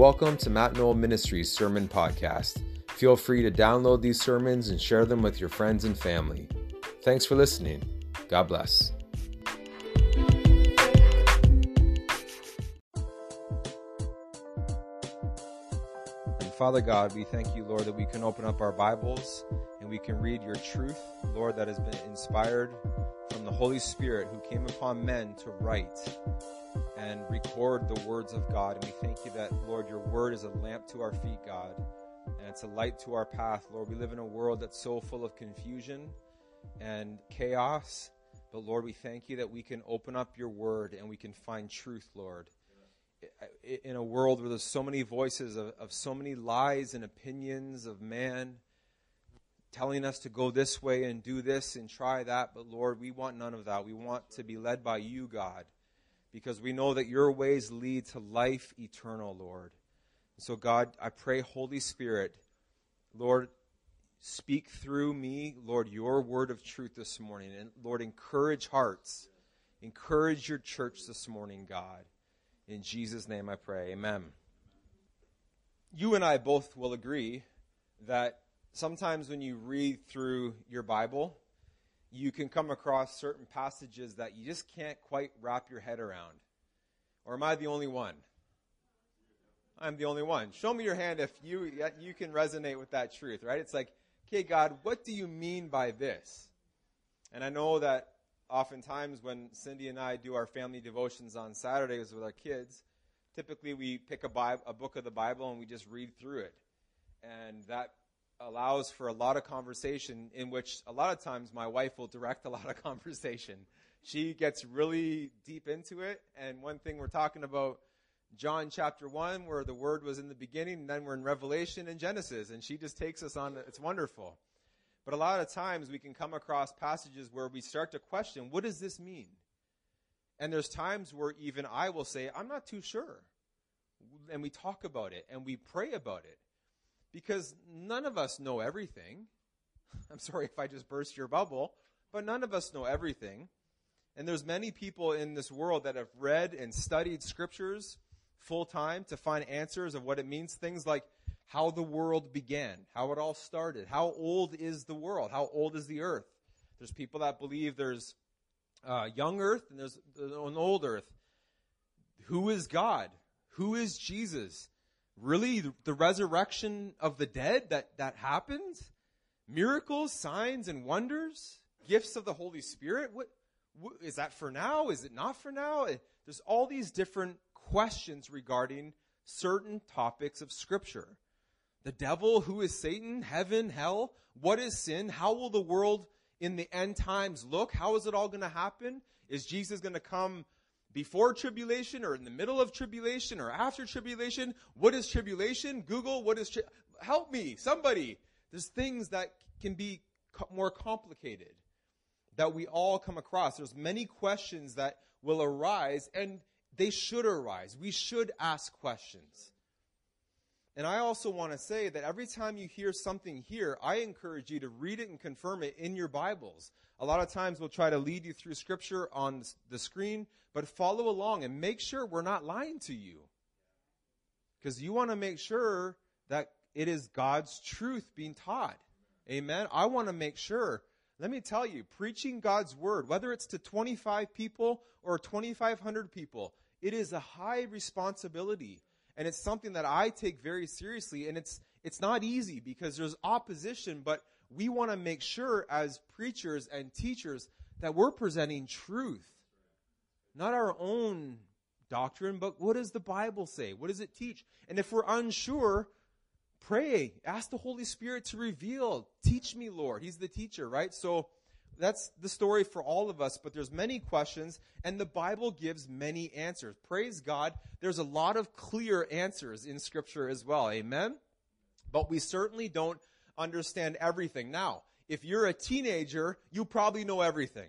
Welcome to Matt Knoll Ministries Sermon Podcast. Feel free to download these sermons and share them with your friends and family. Thanks for listening. God bless. And Father God, we thank you, Lord, that we can open up our Bibles and we can read your truth, Lord, that has been inspired from the Holy Spirit who came upon men to write and record the words of God. And we thank you that, Lord, your word is a lamp to our feet, God, and it's a light to our path. Lord, we live in a world that's so full of confusion and chaos. But Lord, we thank you that we can open up your word and we can find truth, Lord. In a world where there's so many voices of, of so many lies and opinions of man telling us to go this way and do this and try that, but Lord, we want none of that. We want to be led by you, God because we know that your ways lead to life eternal, Lord. And so, God, I pray, Holy Spirit, Lord, speak through me, Lord, your word of truth this morning. And Lord, encourage hearts. Encourage your church this morning, God. In Jesus' name I pray. Amen. You and I both will agree that sometimes when you read through your Bible, you can come across certain passages that you just can't quite wrap your head around. Or am I the only one? I'm the only one. Show me your hand if you you can resonate with that truth, right? It's like, okay, God, what do you mean by this? And I know that oftentimes when Cindy and I do our family devotions on Saturdays with our kids, typically we pick a, Bible, a book of the Bible and we just read through it. And that allows for a lot of conversation in which a lot of times my wife will direct a lot of conversation. She gets really deep into it. And one thing we're talking about John chapter 1 where the word was in the beginning and then we're in Revelation and Genesis and she just takes us on it's wonderful. But a lot of times we can come across passages where we start to question what does this mean? And there's times where even I will say I'm not too sure. And we talk about it and we pray about it because none of us know everything. I'm sorry if I just burst your bubble, but none of us know everything. And there's many people in this world that have read and studied scriptures full time to find answers of what it means. Things like how the world began, how it all started, how old is the world, how old is the earth. There's people that believe there's uh, young earth and there's an old earth. Who is God? Who is Jesus? Really, the resurrection of the dead that, that happened? Miracles, signs, and wonders? Gifts of the Holy Spirit? What, what is that for now? Is it not for now? Eh, there's all these different questions regarding certain topics of Scripture. The devil, who is Satan, heaven, hell, what is sin? How will the world in the end times look? How is it all going to happen? Is Jesus going to come before tribulation or in the middle of tribulation or after tribulation? What is tribulation? Google, what is, tri- help me, somebody. There's things that can be co- more complicated that we all come across. There's many questions that will arise and they should arise. We should ask questions. And I also want to say that every time you hear something here, I encourage you to read it and confirm it in your Bibles. A lot of times we'll try to lead you through scripture on the screen, but follow along and make sure we're not lying to you. Because you want to make sure that it is God's truth being taught. Amen. I want to make sure. Let me tell you, preaching God's word, whether it's to 25 people or 2,500 people, it is a high responsibility and it's something that I take very seriously. And it's it's not easy because there's opposition, but we want to make sure as preachers and teachers that we're presenting truth, not our own doctrine, but what does the Bible say? What does it teach? And if we're unsure, pray, ask the Holy Spirit to reveal. Teach me, Lord. He's the teacher, right? So that's the story for all of us, but there's many questions and the Bible gives many answers. Praise God. There's a lot of clear answers in scripture as well. Amen. But we certainly don't understand everything. Now, if you're a teenager, you probably know everything.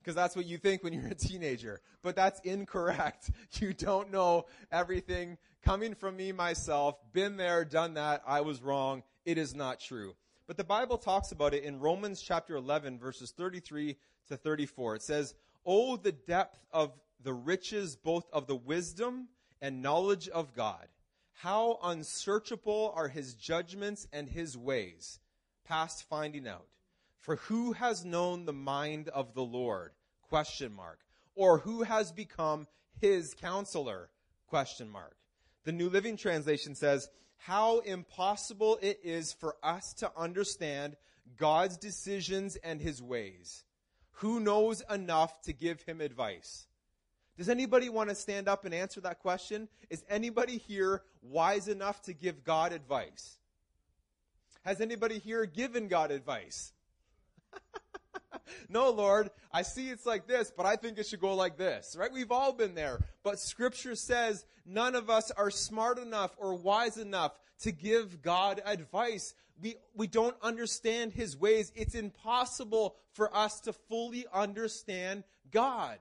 Because that's what you think when you're a teenager. But that's incorrect. You don't know everything. Coming from me myself, been there, done that, I was wrong. It is not true. But the Bible talks about it in Romans chapter 11, verses 33 to 34. It says, Oh, the depth of the riches both of the wisdom and knowledge of God. How unsearchable are his judgments and his ways, past finding out. For who has known the mind of the Lord? Question mark. Or who has become his counselor? Question mark. The New Living Translation says, how impossible it is for us to understand God's decisions and his ways. Who knows enough to give him advice? Does anybody want to stand up and answer that question? Is anybody here wise enough to give God advice? Has anybody here given God advice? No, Lord, I see it's like this, but I think it should go like this, right? We've all been there. But scripture says none of us are smart enough or wise enough to give God advice. We, we don't understand his ways. It's impossible for us to fully understand God.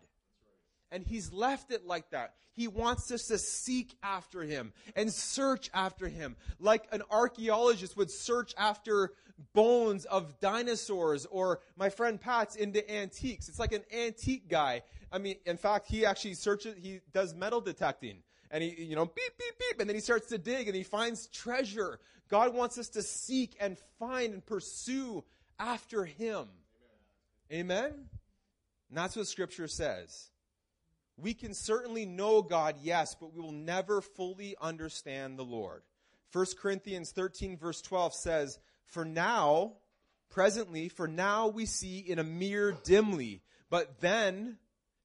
And he's left it like that. He wants us to seek after him and search after him, like an archaeologist would search after bones of dinosaurs, or my friend Pat's into antiques. It's like an antique guy. I mean, in fact, he actually searches, he does metal detecting. And he, you know, beep, beep, beep, and then he starts to dig and he finds treasure. God wants us to seek and find and pursue after him. Amen? Amen? And that's what scripture says. We can certainly know God, yes, but we will never fully understand the Lord. 1 Corinthians 13 verse 12 says, For now, presently, for now we see in a mirror dimly, but then,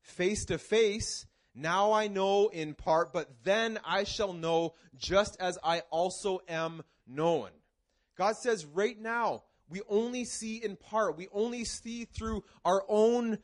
face to face, now I know in part, but then I shall know just as I also am known. God says right now, we only see in part. We only see through our own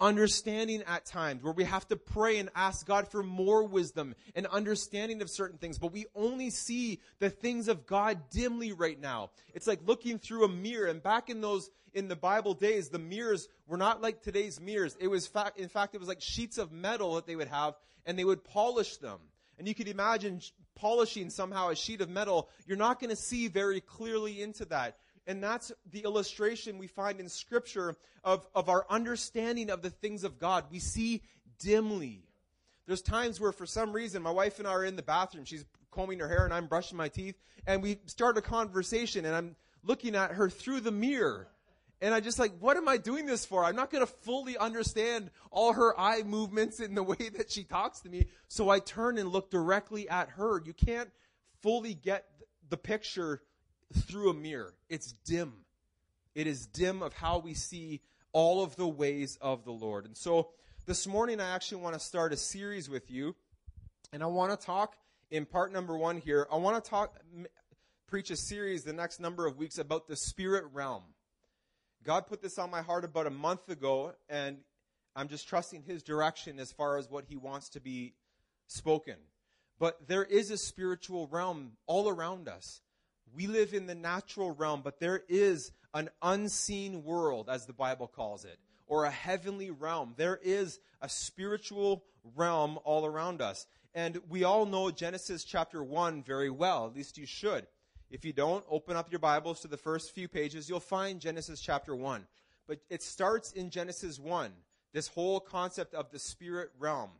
understanding at times where we have to pray and ask God for more wisdom and understanding of certain things, but we only see the things of God dimly right now. It's like looking through a mirror and back in those in the Bible days, the mirrors were not like today's mirrors. It was fact in fact it was like sheets of metal that they would have and they would polish them. And you could imagine polishing somehow a sheet of metal. You're not going to see very clearly into that. And that's the illustration we find in Scripture of, of our understanding of the things of God. We see dimly. There's times where, for some reason, my wife and I are in the bathroom. She's combing her hair and I'm brushing my teeth. And we start a conversation and I'm looking at her through the mirror. And I just like, what am I doing this for? I'm not going to fully understand all her eye movements in the way that she talks to me. So I turn and look directly at her. You can't fully get the picture through a mirror. It's dim. It is dim of how we see all of the ways of the Lord. And so this morning, I actually want to start a series with you. And I want to talk in part number one here. I want to talk, preach a series the next number of weeks about the spirit realm. God put this on my heart about a month ago, and I'm just trusting His direction as far as what He wants to be spoken. But there is a spiritual realm all around us. We live in the natural realm, but there is an unseen world, as the Bible calls it, or a heavenly realm. There is a spiritual realm all around us. And we all know Genesis chapter 1 very well. At least you should. If you don't, open up your Bibles to the first few pages. You'll find Genesis chapter 1. But it starts in Genesis 1, this whole concept of the spirit realm.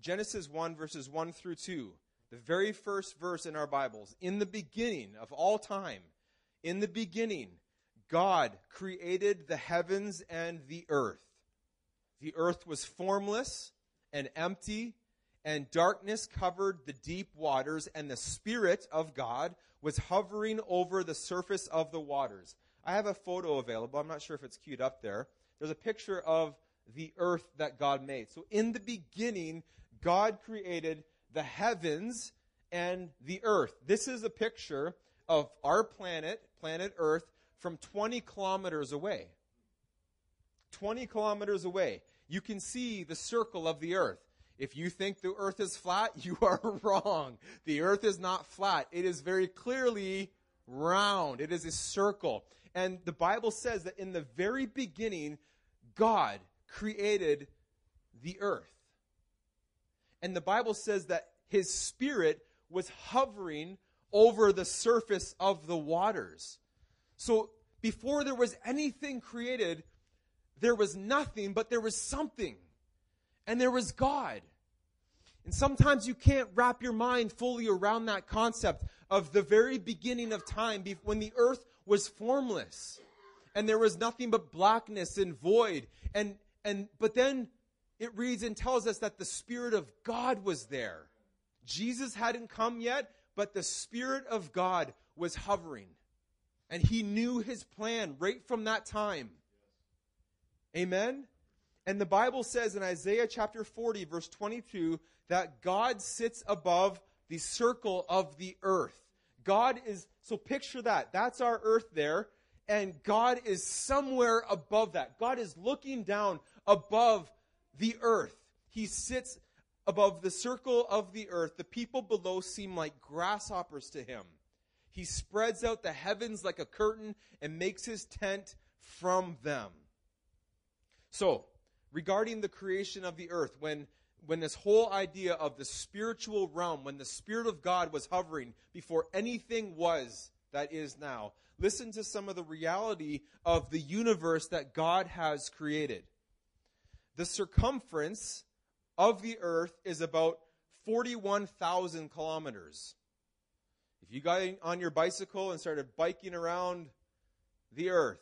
Genesis 1, verses 1 through 2 the very first verse in our Bibles, in the beginning of all time, in the beginning, God created the heavens and the earth. The earth was formless and empty, and darkness covered the deep waters, and the Spirit of God was hovering over the surface of the waters. I have a photo available. I'm not sure if it's queued up there. There's a picture of the earth that God made. So in the beginning, God created the heavens and the earth. This is a picture of our planet, planet Earth, from 20 kilometers away. 20 kilometers away. You can see the circle of the earth. If you think the earth is flat, you are wrong. The earth is not flat. It is very clearly round. It is a circle. And the Bible says that in the very beginning, God created the earth. And the Bible says that his spirit was hovering over the surface of the waters. So before there was anything created, there was nothing, but there was something. And there was God. And sometimes you can't wrap your mind fully around that concept of the very beginning of time when the earth was formless and there was nothing but blackness and void. And, and, but then it reads and tells us that the Spirit of God was there. Jesus hadn't come yet, but the Spirit of God was hovering. And he knew his plan right from that time. Amen? And the Bible says in Isaiah chapter 40, verse 22, that God sits above the circle of the earth. God is, so picture that. That's our earth there and God is somewhere above that. God is looking down above the earth. He sits above the circle of the earth. The people below seem like grasshoppers to him. He spreads out the heavens like a curtain and makes his tent from them. So, regarding the creation of the earth, when when this whole idea of the spiritual realm, when the Spirit of God was hovering before anything was that is now, listen to some of the reality of the universe that God has created. The circumference of the earth is about 41,000 kilometers. If you got on your bicycle and started biking around the earth,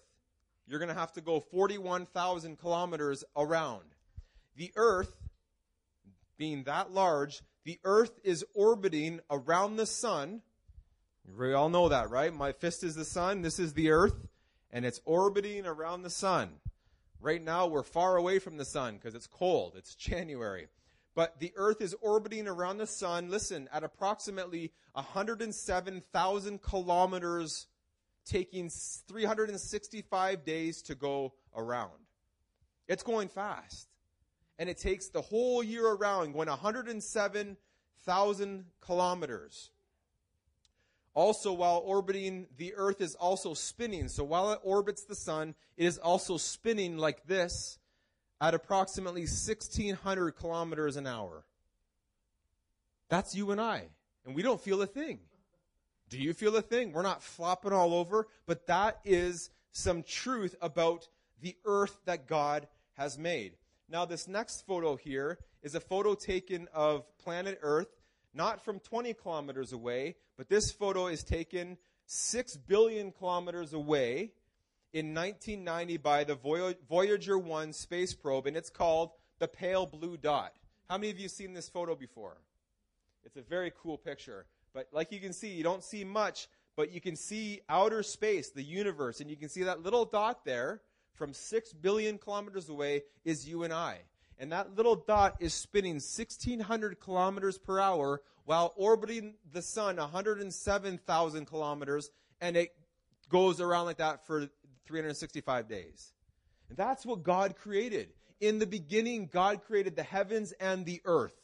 you're going to have to go 41,000 kilometers around. The earth, being that large, the earth is orbiting around the sun we all know that, right? My fist is the sun, this is the earth, and it's orbiting around the sun. Right now, we're far away from the sun because it's cold. It's January. But the earth is orbiting around the sun, listen, at approximately 107,000 kilometers, taking 365 days to go around. It's going fast. And it takes the whole year around, going 107,000 kilometers. Also, while orbiting, the earth is also spinning. So while it orbits the sun, it is also spinning like this at approximately 1600 kilometers an hour. That's you and I. And we don't feel a thing. Do you feel a thing? We're not flopping all over, but that is some truth about the earth that God has made. Now, this next photo here is a photo taken of planet Earth not from 20 kilometers away, but this photo is taken 6 billion kilometers away in 1990 by the Voyager 1 space probe, and it's called the Pale Blue Dot. How many of you seen this photo before? It's a very cool picture. But like you can see, you don't see much, but you can see outer space, the universe, and you can see that little dot there from 6 billion kilometers away is you and I and that little dot is spinning 1600 kilometers per hour while orbiting the sun 107,000 kilometers, and it goes around like that for 365 days. And that's what God created. In the beginning, God created the heavens and the earth.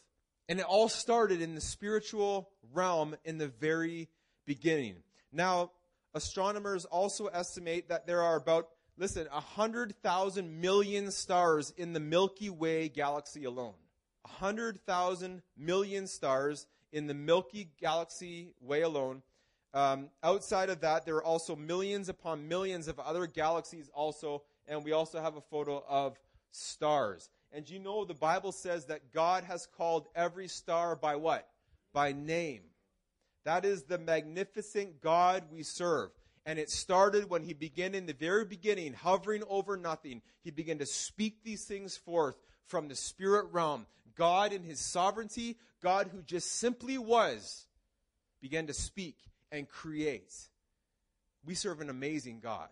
And it all started in the spiritual realm in the very beginning. Now, astronomers also estimate that there are about listen, 100,000 million stars in the Milky Way galaxy alone. 100,000 million stars in the Milky Galaxy Way alone. Um, outside of that, there are also millions upon millions of other galaxies also, and we also have a photo of stars. And you know the Bible says that God has called every star by what? By name. That is the magnificent God we serve. And it started when he began in the very beginning, hovering over nothing. He began to speak these things forth from the spirit realm. God, in his sovereignty, God who just simply was, began to speak and create. We serve an amazing God.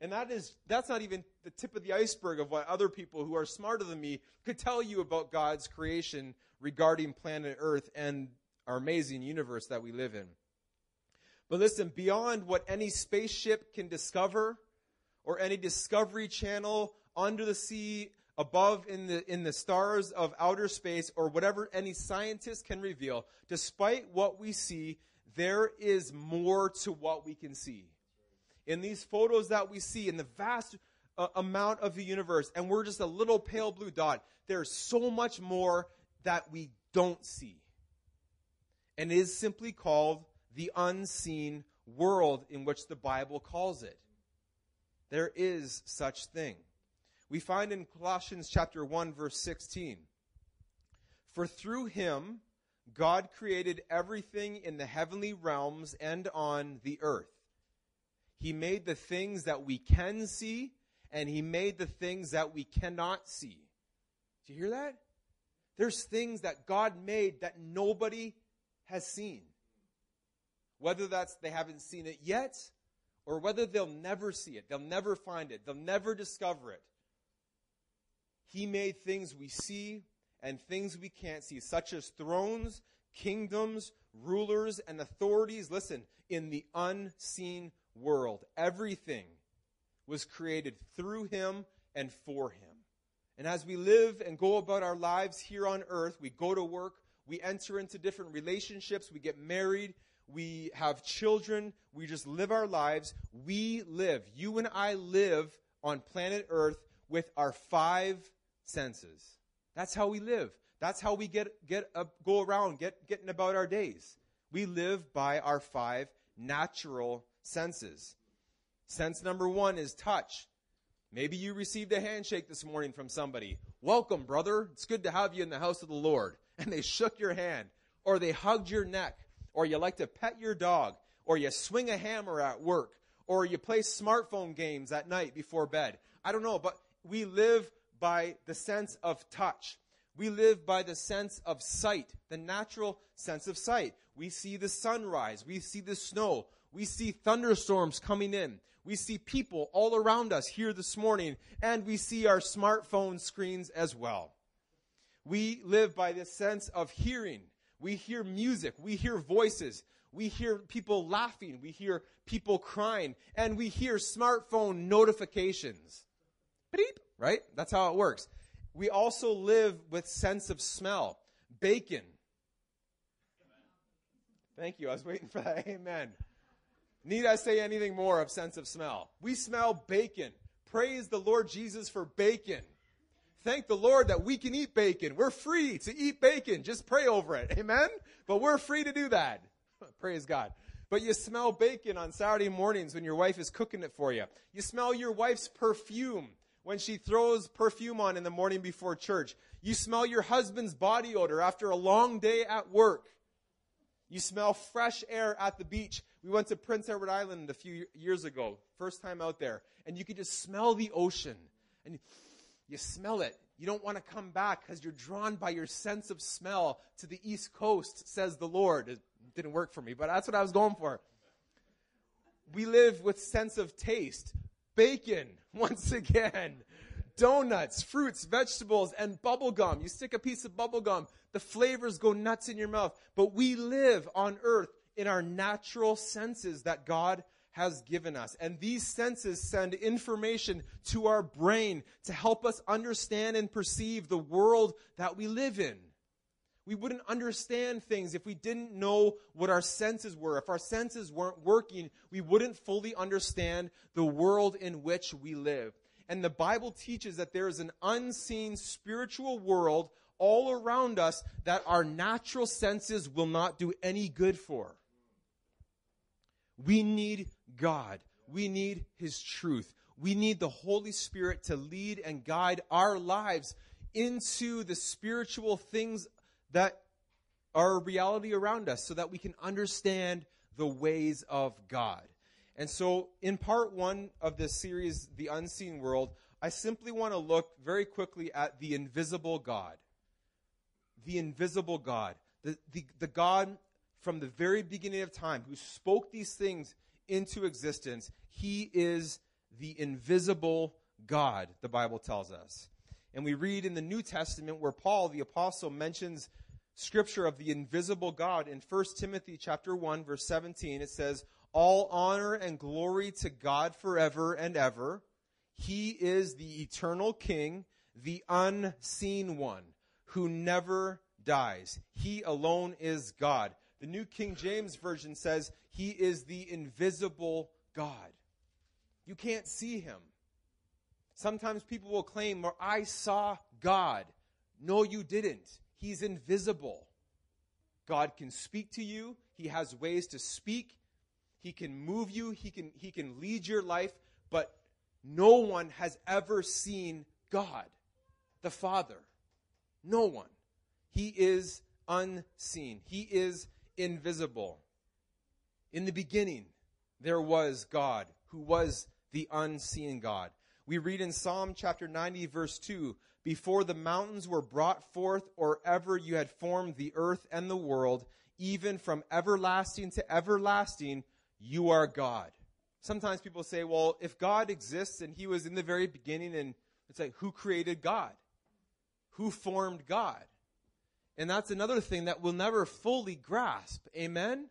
And that is, that's not even the tip of the iceberg of what other people who are smarter than me could tell you about God's creation regarding planet Earth and our amazing universe that we live in. But listen, beyond what any spaceship can discover or any discovery channel under the sea, above in the, in the stars of outer space, or whatever any scientist can reveal, despite what we see, there is more to what we can see. In these photos that we see, in the vast uh, amount of the universe, and we're just a little pale blue dot, there's so much more that we don't see. And it is simply called the unseen world in which the Bible calls it. There is such thing. We find in Colossians chapter 1 verse 16, for through him God created everything in the heavenly realms and on the earth. He made the things that we can see, and He made the things that we cannot see. Do you hear that? There's things that God made that nobody has seen. Whether that's they haven't seen it yet, or whether they'll never see it, they'll never find it, they'll never discover it. He made things we see and things we can't see, such as thrones, kingdoms, rulers, and authorities. Listen, in the unseen world, everything was created through him and for him. And as we live and go about our lives here on earth, we go to work, we enter into different relationships, we get married, we have children, we just live our lives. We live, you and I live on planet earth with our five senses. That's how we live. That's how we get, get go around, get, getting about our days. We live by our five natural senses. Sense number one is touch. Maybe you received a handshake this morning from somebody. Welcome, brother. It's good to have you in the house of the Lord. And they shook your hand, or they hugged your neck, or you like to pet your dog, or you swing a hammer at work, or you play smartphone games at night before bed. I don't know, but we live by the sense of touch. We live by the sense of sight, the natural sense of sight. We see the sunrise. We see the snow. We see thunderstorms coming in. We see people all around us here this morning, and we see our smartphone screens as well. We live by the sense of hearing. We hear music. We hear voices. We hear people laughing. We hear people crying. And we hear smartphone notifications. Beep, right? That's how it works. We also live with sense of smell. Bacon. Thank you. I was waiting for that. Amen. Need I say anything more of sense of smell? We smell bacon. Praise the Lord Jesus for bacon. Thank the Lord that we can eat bacon. We're free to eat bacon. Just pray over it. Amen? But we're free to do that. Praise God. But you smell bacon on Saturday mornings when your wife is cooking it for you. You smell your wife's perfume when she throws perfume on in the morning before church. You smell your husband's body odor after a long day at work. You smell fresh air at the beach. We went to Prince Edward Island a few years ago, first time out there, and you could just smell the ocean. And you smell it. You don't want to come back because you're drawn by your sense of smell to the East Coast, says the Lord. It didn't work for me, but that's what I was going for. We live with sense of taste. Bacon, once again. Donuts, fruits, vegetables, and bubble gum. You stick a piece of bubble gum, the flavors go nuts in your mouth. But we live on earth in our natural senses that God has given us. And these senses send information to our brain to help us understand and perceive the world that we live in. We wouldn't understand things if we didn't know what our senses were. If our senses weren't working, we wouldn't fully understand the world in which we live. And the Bible teaches that there is an unseen spiritual world all around us that our natural senses will not do any good for. We need God. We need His truth. We need the Holy Spirit to lead and guide our lives into the spiritual things that are a reality around us so that we can understand the ways of God. And so, in part one of this series, The Unseen World, I simply want to look very quickly at the invisible God. The invisible God. The, the, the God from the very beginning of time who spoke these things into existence. He is the invisible God, the Bible tells us. And we read in the New Testament where Paul, the apostle, mentions scripture of the invisible God in 1 Timothy chapter 1 verse 17. It says, "All honor and glory to God forever and ever. He is the eternal king, the unseen one, who never dies. He alone is God." The New King James Version says he is the invisible God. You can't see him. Sometimes people will claim, or I saw God. No, you didn't. He's invisible. God can speak to you. He has ways to speak. He can move you. He can, he can lead your life. But no one has ever seen God, the Father. No one. He is unseen. He is invisible. In the beginning, there was God, who was the unseen God. We read in Psalm chapter 90, verse 2 Before the mountains were brought forth, or ever you had formed the earth and the world, even from everlasting to everlasting, you are God. Sometimes people say, well, if God exists and he was in the very beginning, and it's like, who created God? Who formed God? And that's another thing that we'll never fully grasp. Amen?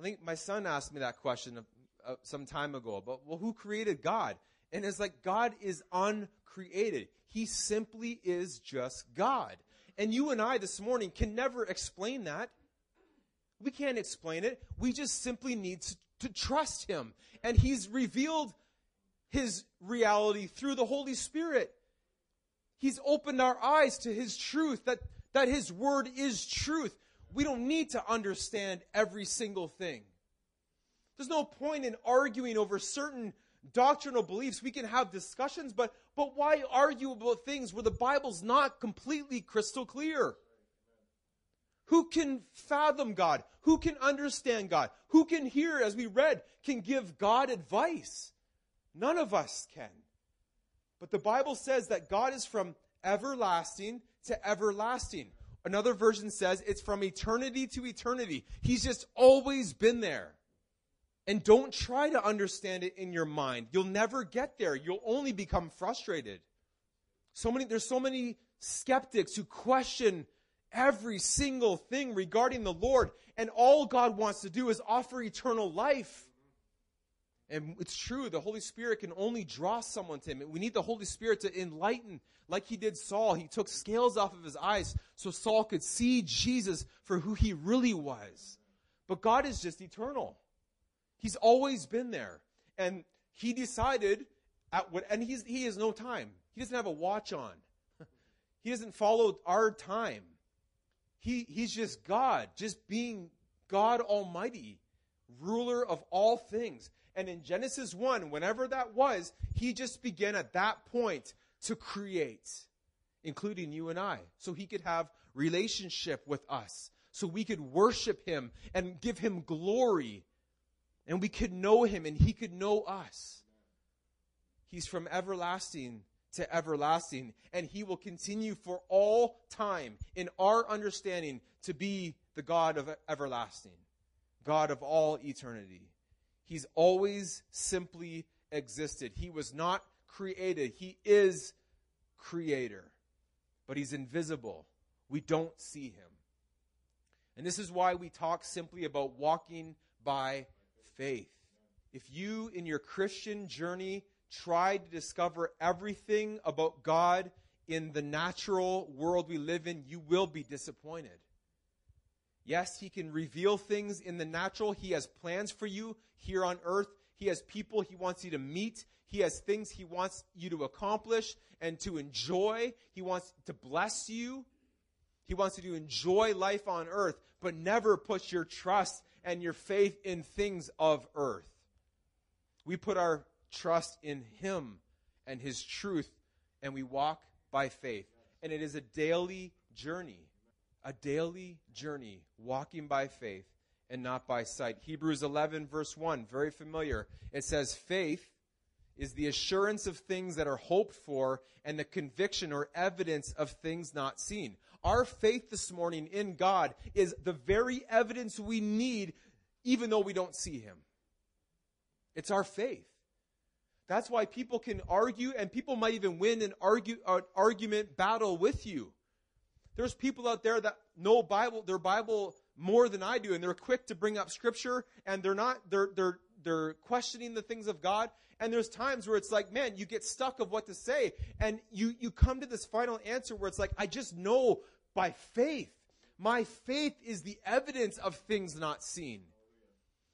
I think my son asked me that question uh, some time ago, but well, who created God? And it's like God is uncreated. He simply is just God. And you and I this morning can never explain that. We can't explain it. We just simply need to, to trust Him. And He's revealed His reality through the Holy Spirit. He's opened our eyes to His truth, that, that His Word is truth. We don't need to understand every single thing. There's no point in arguing over certain doctrinal beliefs. We can have discussions, but, but why argue about things where the Bible's not completely crystal clear? Who can fathom God? Who can understand God? Who can hear, as we read, can give God advice? None of us can. But the Bible says that God is from everlasting to everlasting. Another version says it's from eternity to eternity. He's just always been there. And don't try to understand it in your mind. You'll never get there. You'll only become frustrated. So many, there's so many skeptics who question every single thing regarding the Lord, and all God wants to do is offer eternal life. And it's true, the Holy Spirit can only draw someone to Him. We need the Holy Spirit to enlighten, like He did Saul. He took scales off of his eyes so Saul could see Jesus for who He really was. But God is just eternal. He's always been there. And He decided at what, and he's, He has no time. He doesn't have a watch on. He doesn't follow our time. He, he's just God, just being God Almighty, ruler of all things. And in Genesis 1, whenever that was, he just began at that point to create, including you and I, so he could have relationship with us, so we could worship him and give him glory, and we could know him and he could know us. He's from everlasting to everlasting, and he will continue for all time in our understanding to be the God of everlasting, God of all eternity. He's always simply existed. He was not created, he is creator, but he's invisible. We don't see him. And this is why we talk simply about walking by faith. If you, in your Christian journey, try to discover everything about God in the natural world we live in, you will be disappointed. Yes, He can reveal things in the natural. He has plans for you here on earth. He has people He wants you to meet. He has things He wants you to accomplish and to enjoy. He wants to bless you. He wants you to enjoy life on earth, but never put your trust and your faith in things of earth. We put our trust in Him and His truth, and we walk by faith. And it is a daily journey, a daily journey, walking by faith and not by sight. Hebrews 11, verse 1, very familiar. It says, Faith is the assurance of things that are hoped for and the conviction or evidence of things not seen. Our faith this morning in God is the very evidence we need, even though we don't see Him. It's our faith. That's why people can argue, and people might even win an, argue, an argument battle with you. There's people out there that know Bible, their Bible more than I do, and they're quick to bring up Scripture, and they're not, they're, they're, they're questioning the things of God. And there's times where it's like, man, you get stuck of what to say, and you, you come to this final answer where it's like, I just know by faith. My faith is the evidence of things not seen.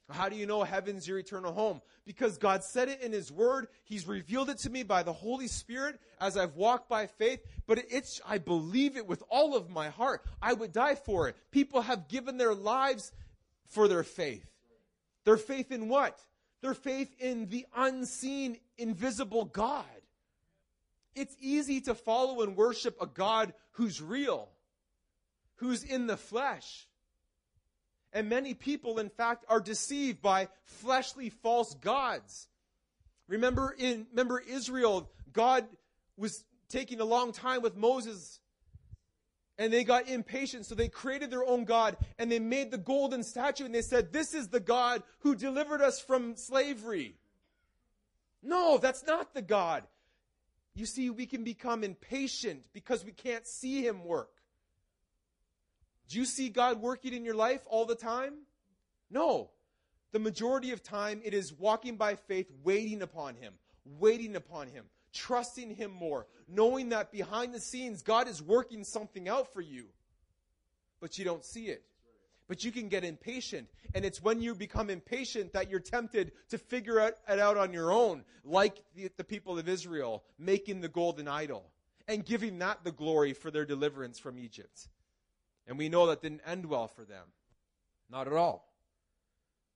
How do you know heaven's your eternal home? Because God said it in His Word. He's revealed it to me by the Holy Spirit as I've walked by faith. But it's, I believe it with all of my heart. I would die for it. People have given their lives for their faith. Their faith in what? Their faith in the unseen, invisible God. It's easy to follow and worship a God who's real. who's in the flesh. And many people, in fact, are deceived by fleshly false gods. Remember in remember Israel, God was taking a long time with Moses and they got impatient, so they created their own God and they made the golden statue and they said, This is the God who delivered us from slavery. No, that's not the God. You see, we can become impatient because we can't see Him work. Do you see God working in your life all the time? No. The majority of time, it is walking by faith, waiting upon Him, waiting upon Him, trusting Him more, knowing that behind the scenes, God is working something out for you, but you don't see it. But you can get impatient. And it's when you become impatient that you're tempted to figure it out on your own, like the, the people of Israel making the golden idol and giving that the glory for their deliverance from Egypt. And we know that didn't end well for them. Not at all.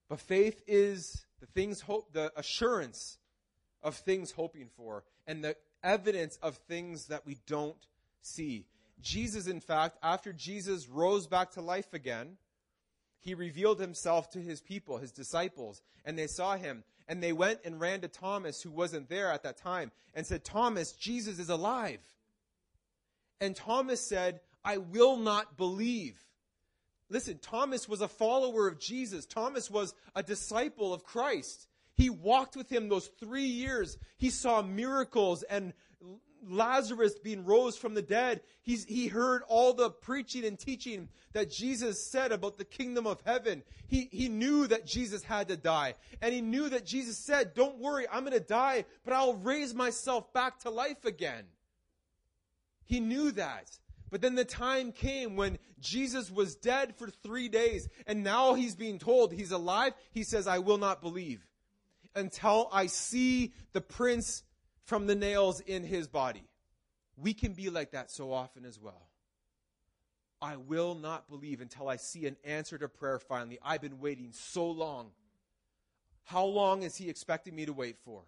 But faith is the things hope, the assurance of things hoping for and the evidence of things that we don't see. Jesus, in fact, after Jesus rose back to life again, he revealed himself to his people, his disciples, and they saw him. And they went and ran to Thomas, who wasn't there at that time, and said, Thomas, Jesus is alive. And Thomas said, I will not believe. Listen, Thomas was a follower of Jesus. Thomas was a disciple of Christ. He walked with him those three years. He saw miracles and Lazarus being rose from the dead. He's, he heard all the preaching and teaching that Jesus said about the kingdom of heaven. He, he knew that Jesus had to die. And he knew that Jesus said, don't worry, I'm going to die, but I'll raise myself back to life again. He knew that. But then the time came when Jesus was dead for three days and now he's being told he's alive. He says, I will not believe until I see the prints from the nails in his body. We can be like that so often as well. I will not believe until I see an answer to prayer finally. I've been waiting so long. How long is he expecting me to wait for?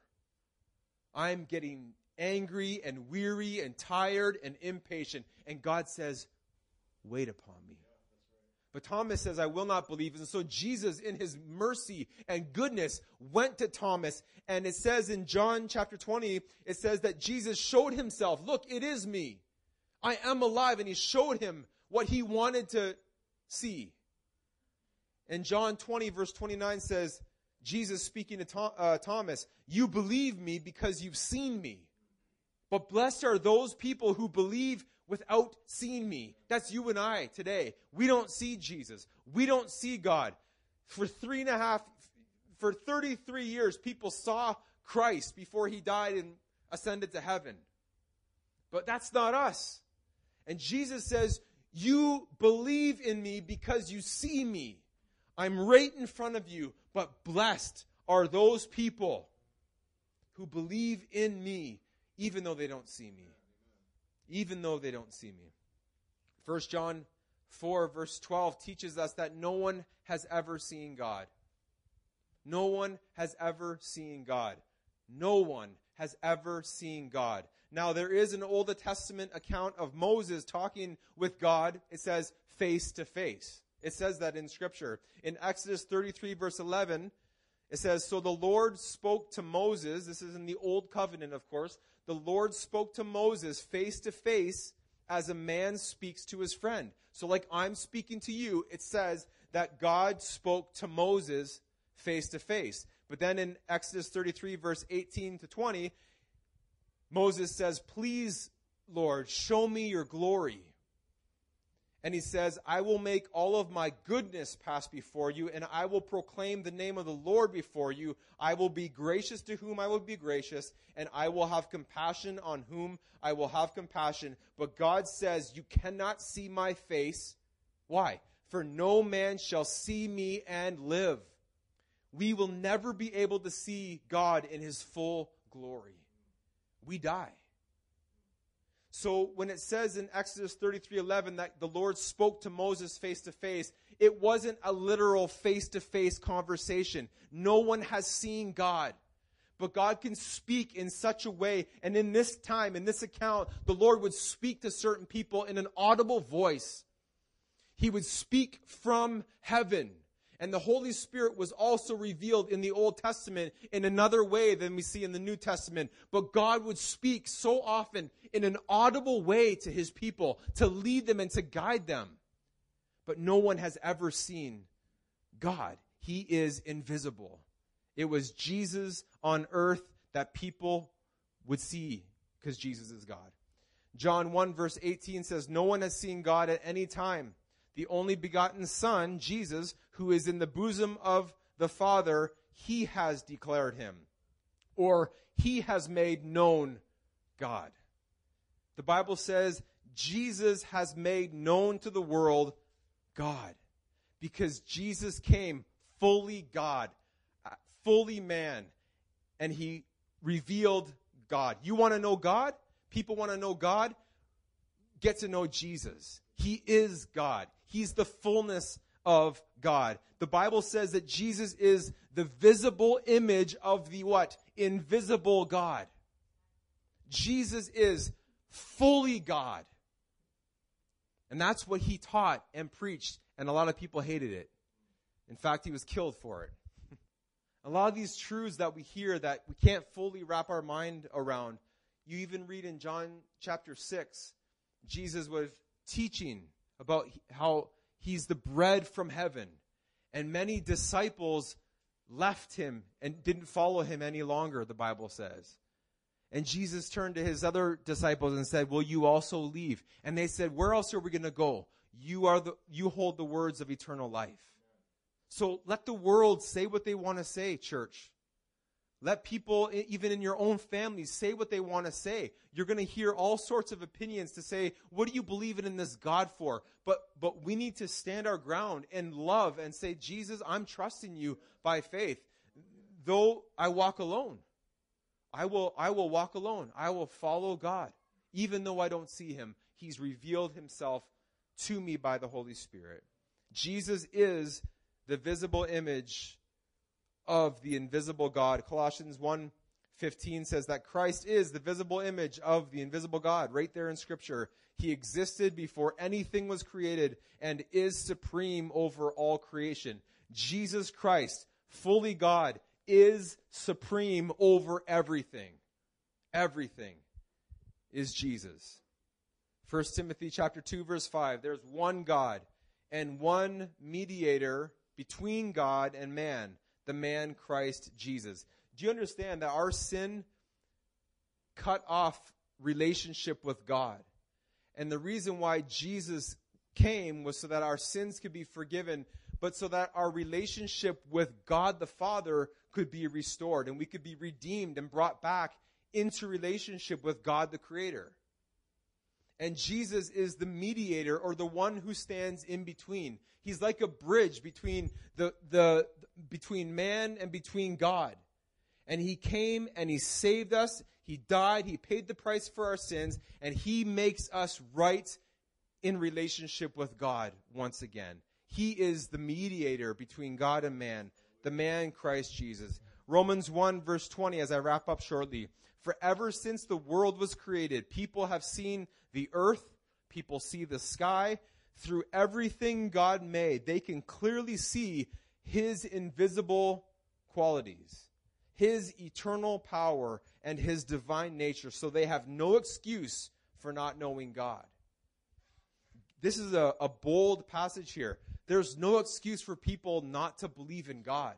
I'm getting angry and weary and tired and impatient. And God says, Wait upon me. But Thomas says, I will not believe. And so Jesus, in his mercy and goodness, went to Thomas. And it says in John chapter 20, it says that Jesus showed himself, look, it is me. I am alive. And he showed him what he wanted to see. And John 20 verse 29 says, Jesus speaking to uh, Thomas, you believe me because you've seen me. But blessed are those people who believe without seeing me. That's you and I today. We don't see Jesus. We don't see God. For three and a half, for 33 years, people saw Christ before he died and ascended to heaven. But that's not us. And Jesus says, You believe in me because you see me. I'm right in front of you, but blessed are those people who believe in me even though they don't see me even though they don't see me. 1 John 4, verse 12 teaches us that no one has ever seen God. No one has ever seen God. No one has ever seen God. Now, there is an Old Testament account of Moses talking with God. It says face to face. It says that in Scripture. In Exodus 33, verse 11, it says, So the Lord spoke to Moses. This is in the Old Covenant, of course the Lord spoke to Moses face to face as a man speaks to his friend. So, like I'm speaking to you, it says that God spoke to Moses face to face. But then in Exodus 33, verse 18 to 20, Moses says, Please, Lord, show me your glory. And he says, I will make all of my goodness pass before you, and I will proclaim the name of the Lord before you. I will be gracious to whom I will be gracious, and I will have compassion on whom I will have compassion. But God says, You cannot see my face. Why? For no man shall see me and live. We will never be able to see God in his full glory. We die. So when it says in Exodus 33:11 that the Lord spoke to Moses face to face, it wasn't a literal face to face conversation. No one has seen God. But God can speak in such a way, and in this time, in this account, the Lord would speak to certain people in an audible voice. He would speak from heaven. And the Holy Spirit was also revealed in the Old Testament in another way than we see in the New Testament. But God would speak so often in an audible way to his people to lead them and to guide them. But no one has ever seen God. He is invisible. It was Jesus on earth that people would see because Jesus is God. John 1 verse 18 says, No one has seen God at any time. The only begotten Son, Jesus, who is in the bosom of the Father, he has declared him. Or he has made known God. The Bible says Jesus has made known to the world God. Because Jesus came fully God, uh, fully man, and he revealed God. You want to know God? People want to know God? Get to know Jesus. He is God. He's the fullness of God. The Bible says that Jesus is the visible image of the what? Invisible God. Jesus is fully God. And that's what he taught and preached, and a lot of people hated it. In fact, he was killed for it. a lot of these truths that we hear that we can't fully wrap our mind around. You even read in John chapter 6, Jesus was teaching about how he's the bread from heaven. And many disciples left him and didn't follow him any longer, the Bible says. And Jesus turned to his other disciples and said, Will you also leave? And they said, Where else are we going to go? You are the, you hold the words of eternal life. So let the world say what they want to say, church. Let people, even in your own families, say what they want to say. You're going to hear all sorts of opinions to say, what do you believe in this God for? But, but we need to stand our ground and love and say, Jesus, I'm trusting you by faith. Though I walk alone, I will, I will walk alone. I will follow God. Even though I don't see him, he's revealed himself to me by the Holy Spirit. Jesus is the visible image of the invisible God. Colossians 1:15 says that Christ is the visible image of the invisible God right there in scripture. He existed before anything was created and is supreme over all creation. Jesus Christ, fully God, is supreme over everything. Everything is Jesus. 1 Timothy chapter 2 verse 5 there's one God and one mediator between God and man the man Christ Jesus. Do you understand that our sin cut off relationship with God? And the reason why Jesus came was so that our sins could be forgiven, but so that our relationship with God the Father could be restored and we could be redeemed and brought back into relationship with God the Creator. And Jesus is the mediator or the one who stands in between. He's like a bridge between the, the, between man and between God. And he came and he saved us. He died. He paid the price for our sins and he makes us right in relationship with God once again. He is the mediator between God and man, the man Christ Jesus. Romans 1 verse 20 as I wrap up shortly. For ever since the world was created, people have seen the earth, people see the sky. Through everything God made, they can clearly see his invisible qualities, his eternal power, and his divine nature. So they have no excuse for not knowing God. This is a, a bold passage here. There's no excuse for people not to believe in God.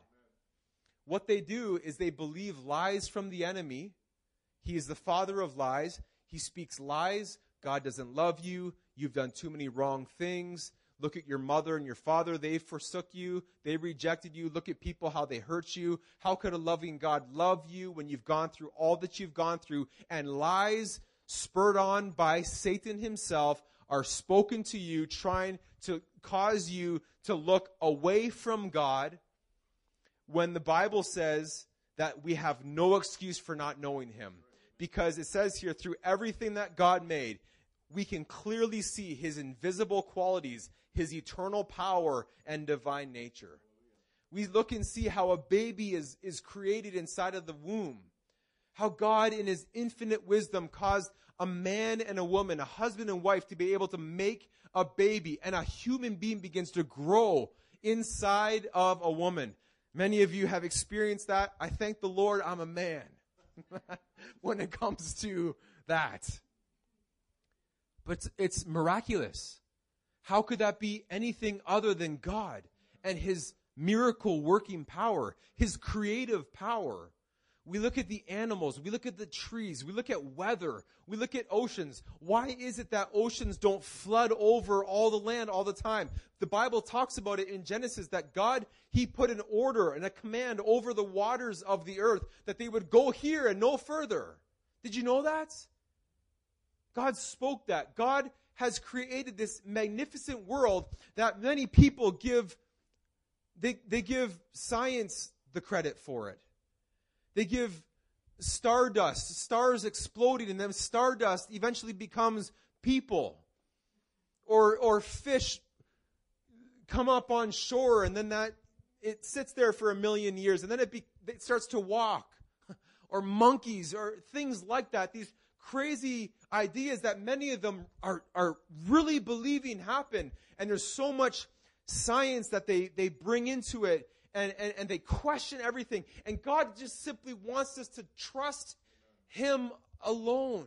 What they do is they believe lies from the enemy. He is the father of lies. He speaks lies. God doesn't love you. You've done too many wrong things. Look at your mother and your father. They forsook you. They rejected you. Look at people, how they hurt you. How could a loving God love you when you've gone through all that you've gone through? And lies spurred on by Satan himself are spoken to you, trying to cause you to look away from God when the Bible says that we have no excuse for not knowing Him. Because it says here, through everything that God made, we can clearly see His invisible qualities, His eternal power and divine nature. We look and see how a baby is, is created inside of the womb. How God in His infinite wisdom caused a man and a woman, a husband and wife to be able to make a baby and a human being begins to grow inside of a woman. Many of you have experienced that. I thank the Lord I'm a man when it comes to that. But it's miraculous. How could that be anything other than God and His miracle working power, His creative power? We look at the animals, we look at the trees, we look at weather, we look at oceans. Why is it that oceans don't flood over all the land all the time? The Bible talks about it in Genesis that God, He put an order and a command over the waters of the earth that they would go here and no further. Did you know that? God spoke that. God has created this magnificent world that many people give, they, they give science the credit for it. They give stardust, stars exploding, and then stardust eventually becomes people. Or, or fish come up on shore, and then that it sits there for a million years, and then it, be, it starts to walk. or monkeys, or things like that. These crazy ideas that many of them are, are really believing happen. And there's so much science that they, they bring into it and, and, and they question everything. And God just simply wants us to trust Him alone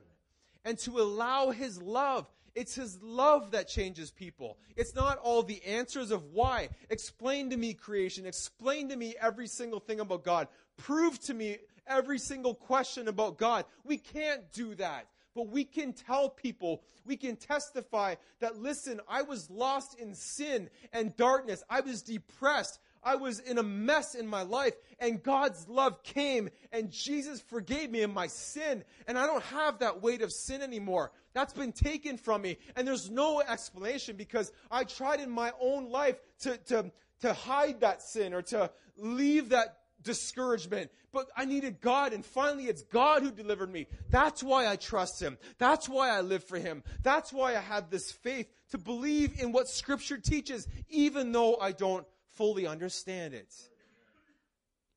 and to allow His love. It's His love that changes people. It's not all the answers of why. Explain to me creation. Explain to me every single thing about God. Prove to me every single question about God. We can't do that. But we can tell people, we can testify that, listen, I was lost in sin and darkness. I was depressed. I was in a mess in my life and God's love came and Jesus forgave me of my sin and I don't have that weight of sin anymore. That's been taken from me and there's no explanation because I tried in my own life to, to, to hide that sin or to leave that discouragement. But I needed God, and finally it's God who delivered me. That's why I trust Him. That's why I live for Him. That's why I have this faith to believe in what Scripture teaches, even though I don't fully understand it.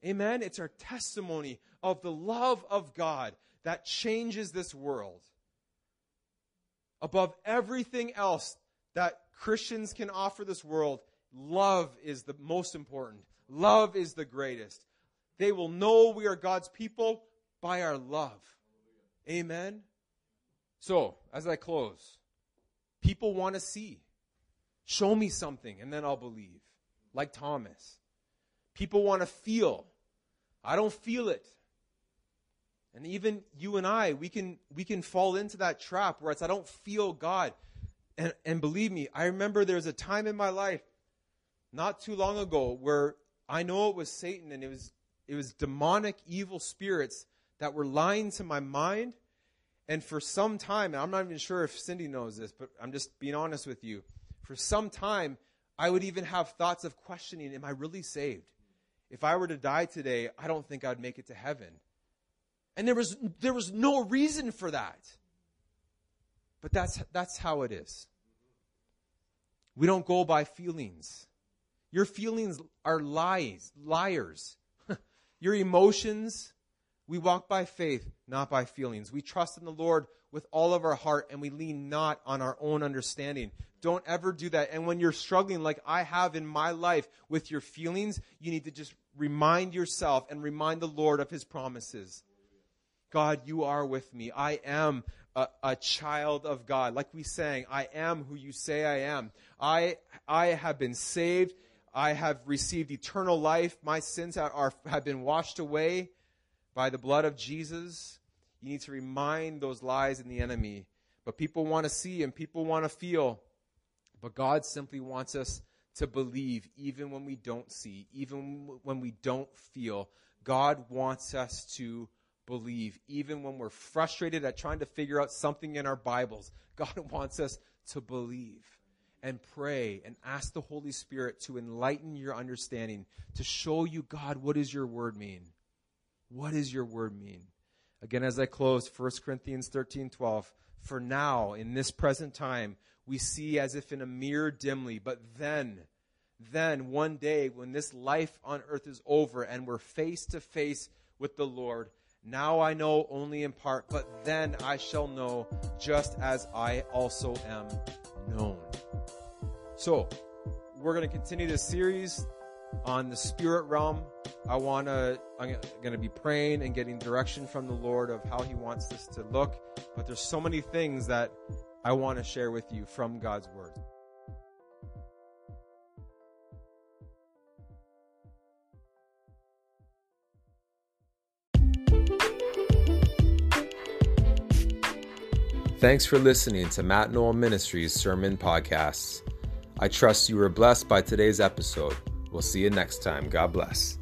Amen. It's our testimony of the love of God that changes this world. Above everything else that Christians can offer this world, love is the most important. Love is the greatest. They will know we are God's people by our love. Amen. So, as I close, people want to see. Show me something and then I'll believe like Thomas. People want to feel. I don't feel it. And even you and I, we can, we can fall into that trap where it's, I don't feel God. And, and believe me, I remember there was a time in my life not too long ago where I know it was Satan and it was, it was demonic evil spirits that were lying to my mind. And for some time, and I'm not even sure if Cindy knows this, but I'm just being honest with you. For some time, I would even have thoughts of questioning, am I really saved? If I were to die today, I don't think I'd make it to heaven. And there was, there was no reason for that. But that's, that's how it is. We don't go by feelings. Your feelings are lies, liars. Your emotions, we walk by faith, not by feelings. We trust in the Lord with all of our heart and we lean not on our own understanding. Don't ever do that. And when you're struggling like I have in my life with your feelings, you need to just remind yourself and remind the Lord of his promises. God, you are with me. I am a, a, child of God. Like we sang, I am who you say I am. I, I have been saved. I have received eternal life. My sins are, are, have been washed away by the blood of Jesus. You need to remind those lies in the enemy. But people want to see and people want to feel. But God simply wants us to believe even when we don't see, even when we don't feel. God wants us to believe even when we're frustrated at trying to figure out something in our Bibles. God wants us to believe and pray and ask the Holy Spirit to enlighten your understanding, to show you, God, what does your word mean? What does your word mean? Again, as I close, 1 Corinthians 13, 12. For now, in this present time, we see as if in a mirror dimly, but then, then one day when this life on earth is over and we're face to face with the Lord, now I know only in part, but then I shall know just as I also am known. So, we're going to continue this series on the spirit realm. I want to, I'm going to be praying and getting direction from the Lord of how He wants this to look. But there's so many things that I want to share with you from God's Word. Thanks for listening to Matt Knoll Ministries Sermon Podcasts. I trust you were blessed by today's episode. We'll see you next time. God bless.